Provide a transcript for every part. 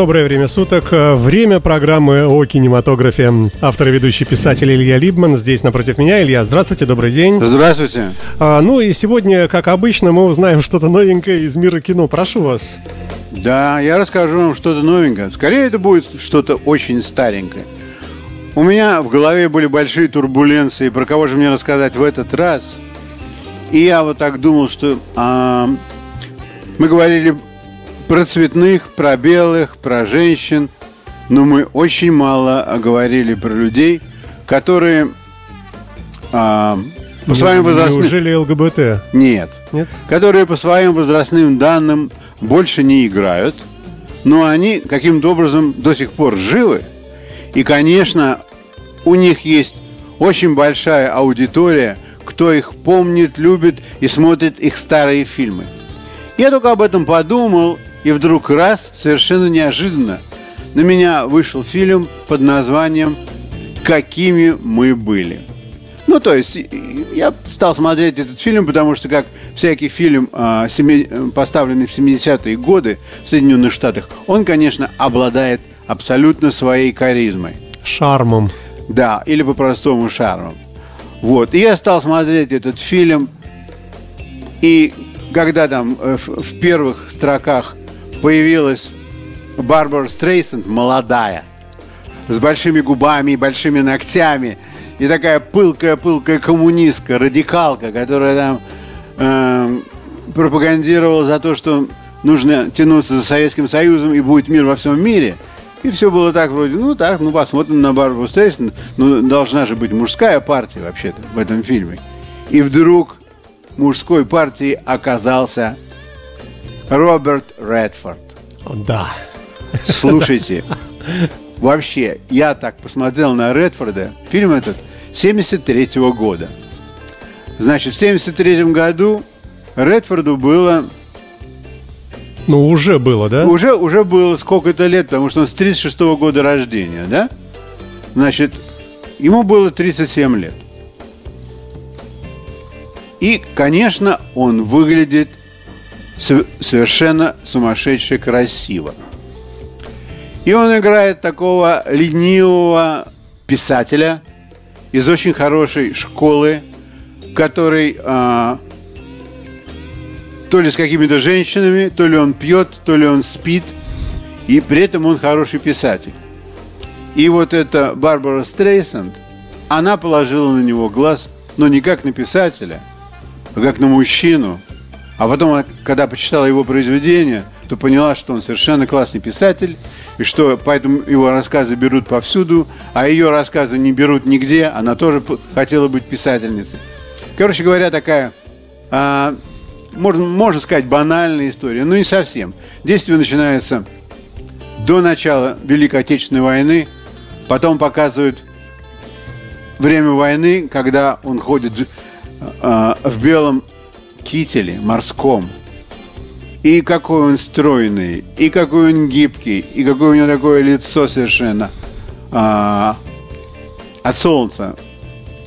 Доброе время суток. Время программы о кинематографе. Автор и ведущий писатель Илья Либман здесь напротив меня. Илья, здравствуйте, добрый день. Здравствуйте. А, ну и сегодня, как обычно, мы узнаем что-то новенькое из мира кино. Прошу вас. Да, я расскажу вам что-то новенькое. Скорее, это будет что-то очень старенькое. У меня в голове были большие турбуленции, про кого же мне рассказать в этот раз. И я вот так думал, что а, мы говорили про цветных, про белых, про женщин, но мы очень мало говорили про людей, которые а, по своим возрастным... Неужели ЛГБТ? Нет. Нет? Которые по своим возрастным данным больше не играют, но они каким-то образом до сих пор живы. И, конечно, у них есть очень большая аудитория, кто их помнит, любит и смотрит их старые фильмы. Я только об этом подумал и вдруг раз, совершенно неожиданно, на меня вышел фильм под названием «Какими мы были». Ну, то есть, я стал смотреть этот фильм, потому что, как всякий фильм, а, поставленный в 70-е годы в Соединенных Штатах, он, конечно, обладает абсолютно своей харизмой. Шармом. Да, или по-простому шармом. Вот. И я стал смотреть этот фильм, и когда там э, в первых строках появилась Барбара Стрейсенд, молодая, с большими губами и большими ногтями, и такая пылкая-пылкая коммунистка, радикалка, которая там э, пропагандировала за то, что нужно тянуться за Советским Союзом и будет мир во всем мире. И все было так вроде, ну так, ну посмотрим на Барбару Стрейсенд, ну должна же быть мужская партия вообще-то в этом фильме. И вдруг мужской партией оказался Роберт Редфорд. Да. Слушайте, вообще, я так посмотрел на Редфорда, фильм этот 73 -го года. Значит, в 73 году Редфорду было... Ну, уже было, да? Уже, уже было сколько-то лет, потому что он с 36 -го года рождения, да? Значит, ему было 37 лет. И, конечно, он выглядит совершенно сумасшедше красиво. И он играет такого ленивого писателя из очень хорошей школы, который а, то ли с какими-то женщинами, то ли он пьет, то ли он спит, и при этом он хороший писатель. И вот эта Барбара Стрейсанд, она положила на него глаз, но не как на писателя, а как на мужчину – а потом, когда почитала его произведения, то поняла, что он совершенно классный писатель, и что поэтому его рассказы берут повсюду, а ее рассказы не берут нигде, она тоже хотела быть писательницей. Короче говоря, такая, а, можно, можно сказать, банальная история, но не совсем. Действие начинается до начала Великой Отечественной войны, потом показывают время войны, когда он ходит а, в белом кителе морском. И какой он стройный, и какой он гибкий, и какое у него такое лицо совершенно а, от солнца.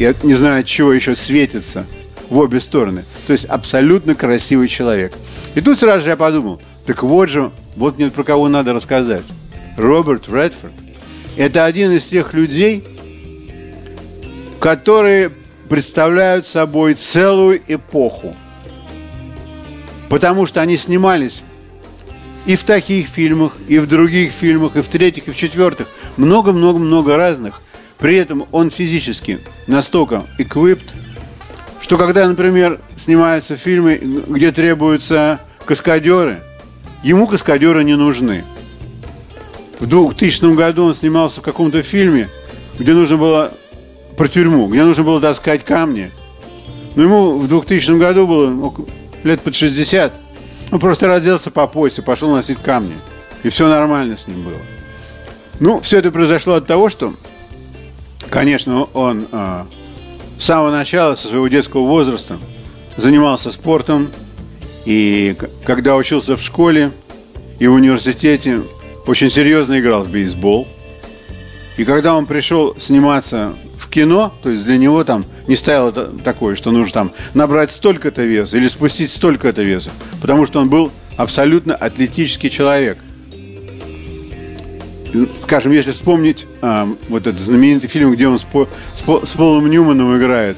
От, не знаю, от чего еще светится в обе стороны. То есть абсолютно красивый человек. И тут сразу же я подумал, так вот же, вот мне про кого надо рассказать. Роберт Редфорд. Это один из тех людей, которые представляют собой целую эпоху потому что они снимались и в таких фильмах, и в других фильмах, и в третьих, и в четвертых. Много-много-много разных. При этом он физически настолько equipped, что когда, например, снимаются фильмы, где требуются каскадеры, ему каскадеры не нужны. В 2000 году он снимался в каком-то фильме, где нужно было про тюрьму, где нужно было таскать камни. Но ему в 2000 году было лет под 60, он просто разделся по поясу, пошел носить камни. И все нормально с ним было. Ну, все это произошло от того, что, конечно, он э, с самого начала, со своего детского возраста, занимался спортом, и когда учился в школе и в университете, очень серьезно играл в бейсбол. И когда он пришел сниматься в кино, то есть для него там не стояло такое, что нужно там набрать столько-то веса или спустить столько-то веса, потому что он был абсолютно атлетический человек. Скажем, если вспомнить а, вот этот знаменитый фильм, где он с, По, с, По, с Полом Ньюманом играет.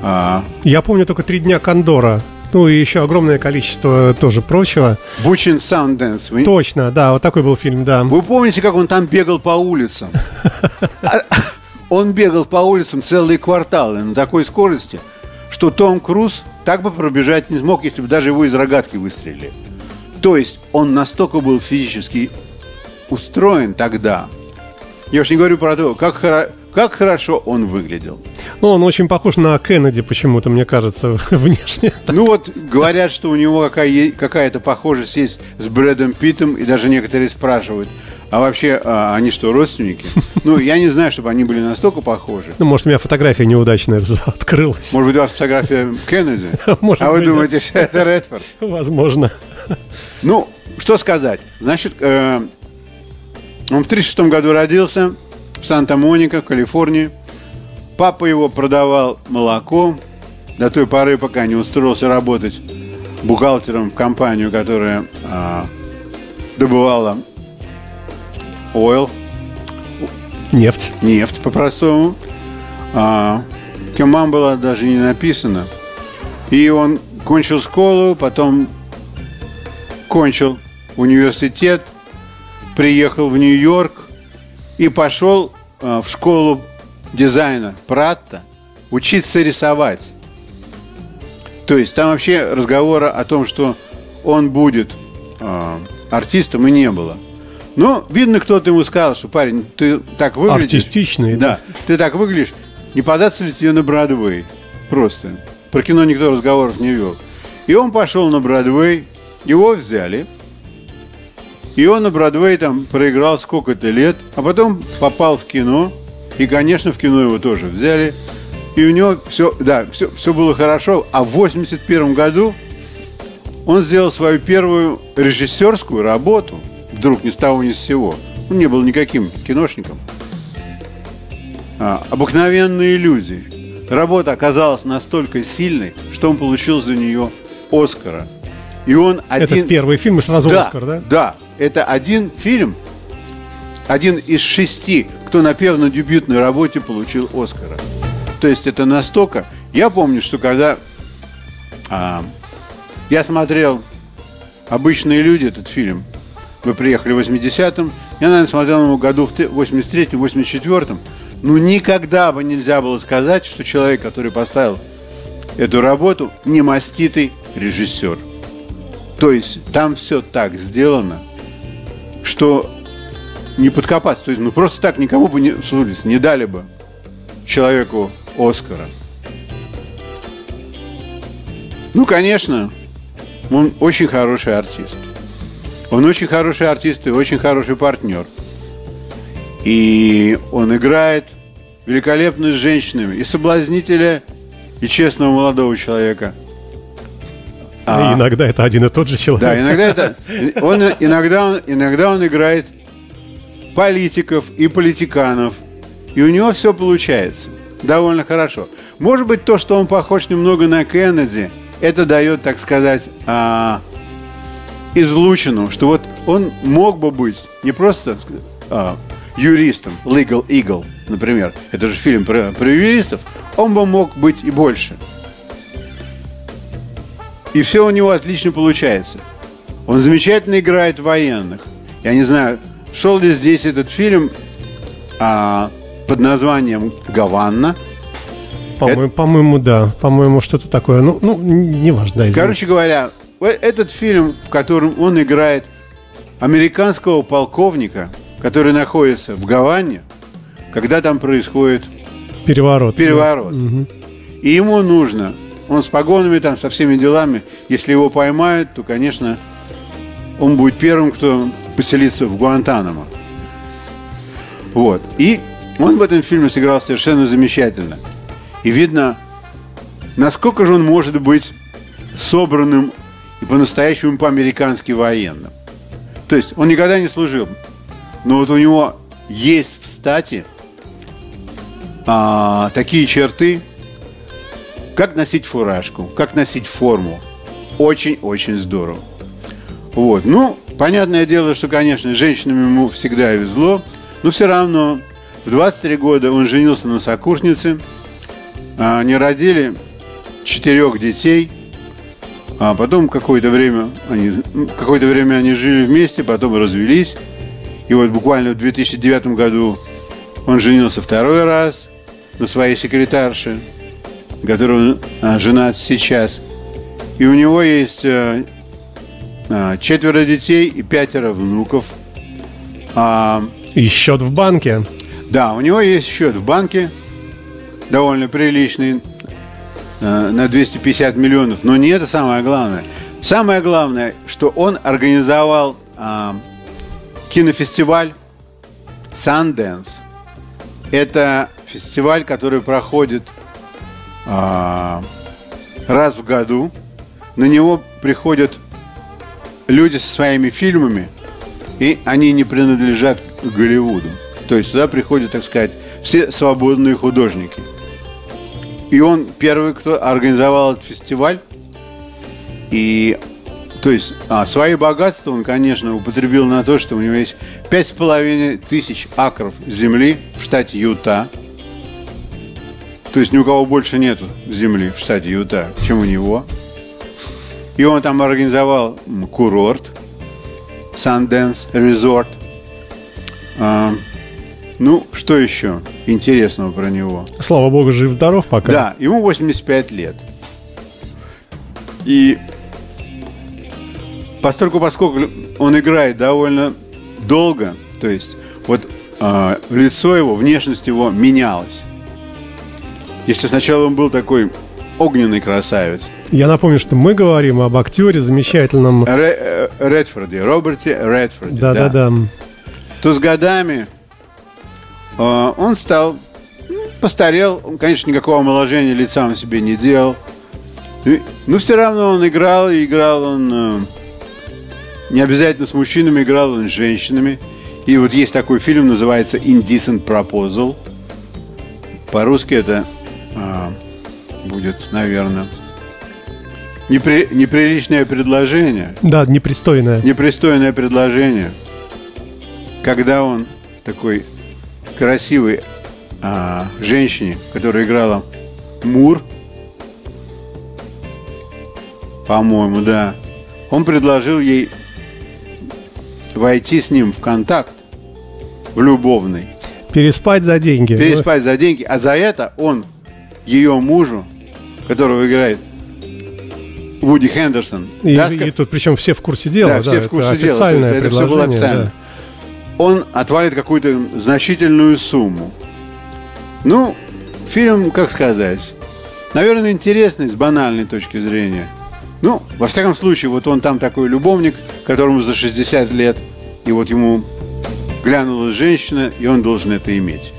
А... Я помню только «Три дня Кондора». Ну и еще огромное количество тоже прочего. Бучин Саунденс. Вы... Точно, да, вот такой был фильм, да. Вы помните, как он там бегал по улицам? Он бегал по улицам целые кварталы на такой скорости, что Том Круз так бы пробежать не смог, если бы даже его из рогатки выстрелили. То есть он настолько был физически устроен тогда. Я уж не говорю про то, как, как хорошо он выглядел. Ну, он очень похож на Кеннеди почему-то, мне кажется, внешне. Ну вот, говорят, что у него какая, какая-то похожесть есть с Брэдом Питтом, и даже некоторые спрашивают, а вообще, а, они что, родственники? Ну, я не знаю, чтобы они были настолько похожи. Ну, может, у меня фотография неудачная открылась. Может быть, у вас фотография Кеннеди? Может а вы думаете, что это Редфорд? Возможно. Ну, что сказать. Значит, э, он в 1936 году родился в Санта-Моника, Калифорнии. Папа его продавал молоко до той поры, пока не устроился работать бухгалтером в компанию, которая а, добывала oil. Нефть. Нефть, по-простому. А, кем мам была, даже не написано. И он кончил школу, потом кончил университет, приехал в Нью-Йорк и пошел а, в школу дизайна Пратта учиться рисовать. То есть там вообще разговора о том, что он будет э, артистом и не было. Но, видно, кто-то ему сказал, что парень, ты так выглядишь. Артистичный. Да, ты так выглядишь. Не податься ли тебе на Бродвей? Просто. Про кино никто разговоров не вел. И он пошел на Бродвей, его взяли. И он на Бродвей там проиграл сколько-то лет, а потом попал в кино – и, конечно, в кино его тоже взяли. И у него все, да, все, все было хорошо. А в 81 году он сделал свою первую режиссерскую работу. Вдруг ни с того ни с сего. Он не был никаким киношником. А, обыкновенные люди. Работа оказалась настолько сильной, что он получил за нее Оскара. И он один... Это первый фильм и сразу да, Оскар, да? Да, это один фильм, один из шести, кто на первой дебютной работе получил Оскара. То есть это настолько... Я помню, что когда а, я смотрел «Обычные люди», этот фильм, мы приехали в 80-м, я, наверное, смотрел его году в 83-м, 84-м, ну, никогда бы нельзя было сказать, что человек, который поставил эту работу, не маститый режиссер. То есть там все так сделано, что не подкопаться. То есть, ну просто так никому бы не, не дали бы человеку Оскара. Ну, конечно, он очень хороший артист. Он очень хороший артист и очень хороший партнер. И он играет великолепно с женщинами. И соблазнителя, и честного молодого человека. А, иногда это один и тот же человек. Да, иногда это... Он, иногда, он, иногда он играет политиков и политиканов. И у него все получается довольно хорошо. Может быть, то, что он похож немного на Кеннеди, это дает, так сказать, а, излучину, что вот он мог бы быть не просто а, юристом, Legal Eagle, например, это же фильм про, про юристов, он бы мог быть и больше. И все у него отлично получается. Он замечательно играет военных. Я не знаю, Шел ли здесь этот фильм а, под названием «Гаванна»? По-моему, это... по-моему, да. По-моему, что-то такое. Ну, ну неважно. Да, Короче говоря, этот фильм, в котором он играет американского полковника, который находится в Гаване, когда там происходит переворот. Переворот. Да. Угу. И ему нужно, он с погонами там, со всеми делами, если его поймают, то, конечно, он будет первым, кто поселиться в Гуантанамо. Вот. И он в этом фильме сыграл совершенно замечательно. И видно, насколько же он может быть собранным и по-настоящему по-американски военным. То есть он никогда не служил, но вот у него есть в стати а, такие черты, как носить фуражку, как носить форму. Очень-очень здорово. Вот. Ну, понятное дело, что, конечно, женщинам ему всегда везло, но все равно в 23 года он женился на сокурснице. А, они родили четырех детей. А потом какое-то время они, какое-то время они жили вместе, потом развелись. И вот буквально в 2009 году он женился второй раз на своей секретарше, которую он а, женат сейчас. И у него есть а, а, четверо детей и пятеро внуков. А, и счет в банке. Да, у него есть счет в банке, довольно приличный, на 250 миллионов. Но не это самое главное. Самое главное, что он организовал а, кинофестиваль Sundance. Это фестиваль, который проходит а, раз в году. На него приходят люди со своими фильмами, и они не принадлежат Голливуду. То есть туда приходят, так сказать, все свободные художники. И он первый, кто организовал этот фестиваль. И то есть а, свои богатства он, конечно, употребил на то, что у него есть пять с половиной тысяч акров земли в штате Юта. То есть ни у кого больше нету земли в штате Юта, чем у него. И он там организовал курорт, Sundance Resort. А, ну, что еще интересного про него? Слава богу, жив-здоров пока. Да, ему 85 лет. И Поскольку, поскольку он играет довольно долго, то есть вот э, лицо его, внешность его менялась. Если сначала он был такой огненный красавец. Я напомню, что мы говорим об актере замечательном Ре, э, Редфорде, Роберте Редфорде. Да, да, да. То с годами он стал ну, постарел, он, конечно, никакого омоложения лица он себе не делал. Но все равно он играл, и играл он э, не обязательно с мужчинами, играл он с женщинами. И вот есть такой фильм, называется Indecent Proposal. По-русски это а, будет, наверное, непри, неприличное предложение. Да, непристойное. Непристойное предложение. Когда он такой красивый а, женщине, которая играла Мур, по-моему, да, он предложил ей войти с ним в контакт, в любовный. Переспать за деньги. Переспать за деньги. А за это он ее мужу, которого играет Вуди Хендерсон. И, да, и тут причем все в курсе дела. Да, да все в курсе это официальное дела. Это все было официально. Да. Он отвалит какую-то значительную сумму. Ну, фильм, как сказать, наверное, интересный с банальной точки зрения. Ну, во всяком случае, вот он там такой любовник, которому за 60 лет, и вот ему глянула женщина, и он должен это иметь.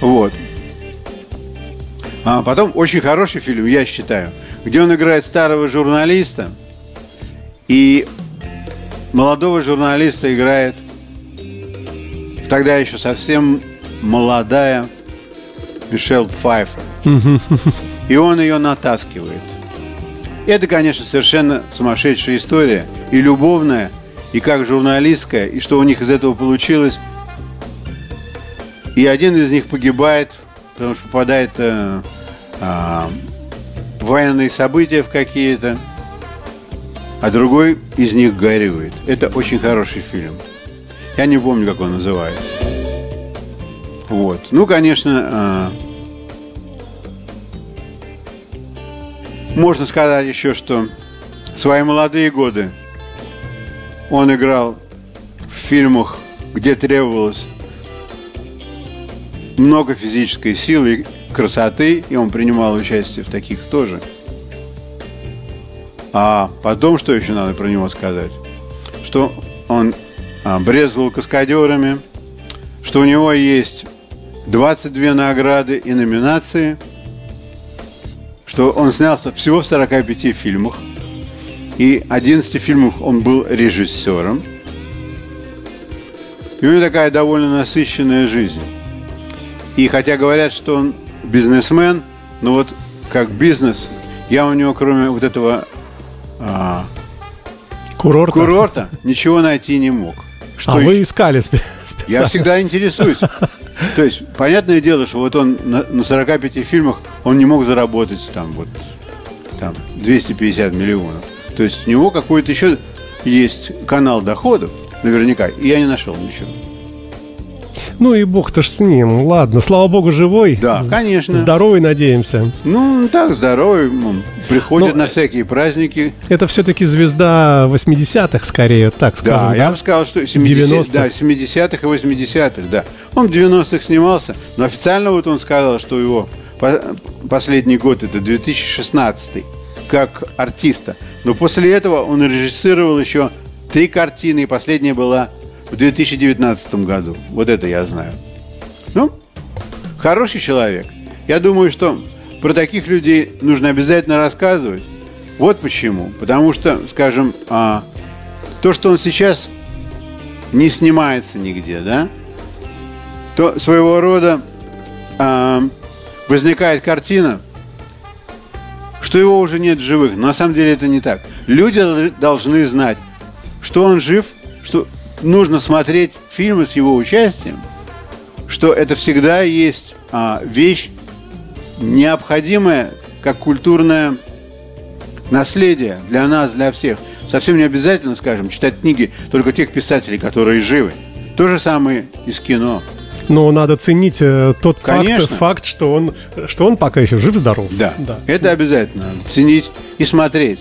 Вот. А потом очень хороший фильм, я считаю, где он играет старого журналиста, и молодого журналиста играет тогда еще совсем молодая Мишель Пфайфер. И он ее натаскивает. Это, конечно, совершенно сумасшедшая история. И любовная, и как журналистская, и что у них из этого получилось. И один из них погибает, потому что попадает э, э, в военные события в какие-то, а другой из них горюет. Это очень хороший фильм. Я не помню, как он называется. Вот. Ну, конечно, э, Можно сказать еще, что свои молодые годы он играл в фильмах, где требовалось много физической силы и красоты, и он принимал участие в таких тоже. А потом, что еще надо про него сказать? Что он а, брезговал каскадерами, что у него есть 22 награды и номинации – что он снялся всего в 45 фильмах, и 11 фильмов он был режиссером. И у него такая довольно насыщенная жизнь. И хотя говорят, что он бизнесмен, но вот как бизнес, я у него кроме вот этого а, Курорт. курорта ничего найти не мог. Что а еще? вы искали спе- Я специально. всегда интересуюсь. То есть, понятное дело, что вот он на, на 45 фильмах, он не мог заработать там вот там 250 миллионов. То есть у него какой-то еще есть канал доходов, наверняка, и я не нашел ничего. Ну и бог-то ж с ним. Ладно, слава богу, живой. Да, конечно. Здоровый, надеемся. Ну, так, здоровый, приходит Ну, на всякие праздники. Это все-таки звезда 80-х, скорее, так скажем. Да, я бы сказал, что 70, 90-х. да, 70-х и 80-х, да. Он в 90-х снимался, но официально вот он сказал, что его по- последний год это 2016 как артиста. Но после этого он режиссировал еще три картины, и последняя была в 2019 году. Вот это я знаю. Ну, хороший человек. Я думаю, что про таких людей нужно обязательно рассказывать. Вот почему. Потому что, скажем, а, то, что он сейчас не снимается нигде, да, то своего рода а, возникает картина, что его уже нет в живых. Но на самом деле это не так. Люди дол- должны знать, что он жив, что нужно смотреть фильмы с его участием, что это всегда есть а, вещь необходимая, как культурное наследие для нас, для всех. Совсем не обязательно, скажем, читать книги только тех писателей, которые живы. То же самое и с кино. Но надо ценить э, тот Конечно. факт, факт, что он, что он пока еще жив-здоров. Да, это обязательно. Ценить и смотреть.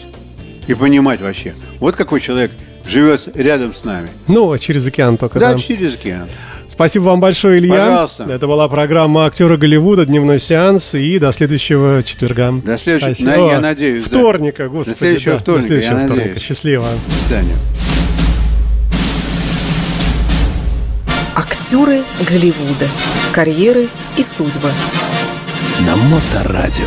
И понимать вообще. Вот какой человек живет рядом с нами. Ну, через океан только, Да, да. через океан. Спасибо вам большое, Илья. Пожалуйста. Это была программа «Актеры Голливуда», дневной сеанс. И до следующего четверга. До следующего- Спасибо. на- я надеюсь, да. Вторника, господи. До следующего да, вторника, До следующего я вторника. надеюсь. Счастливо. До свидания. Актеры Голливуда. Карьеры и судьбы. На Моторадио.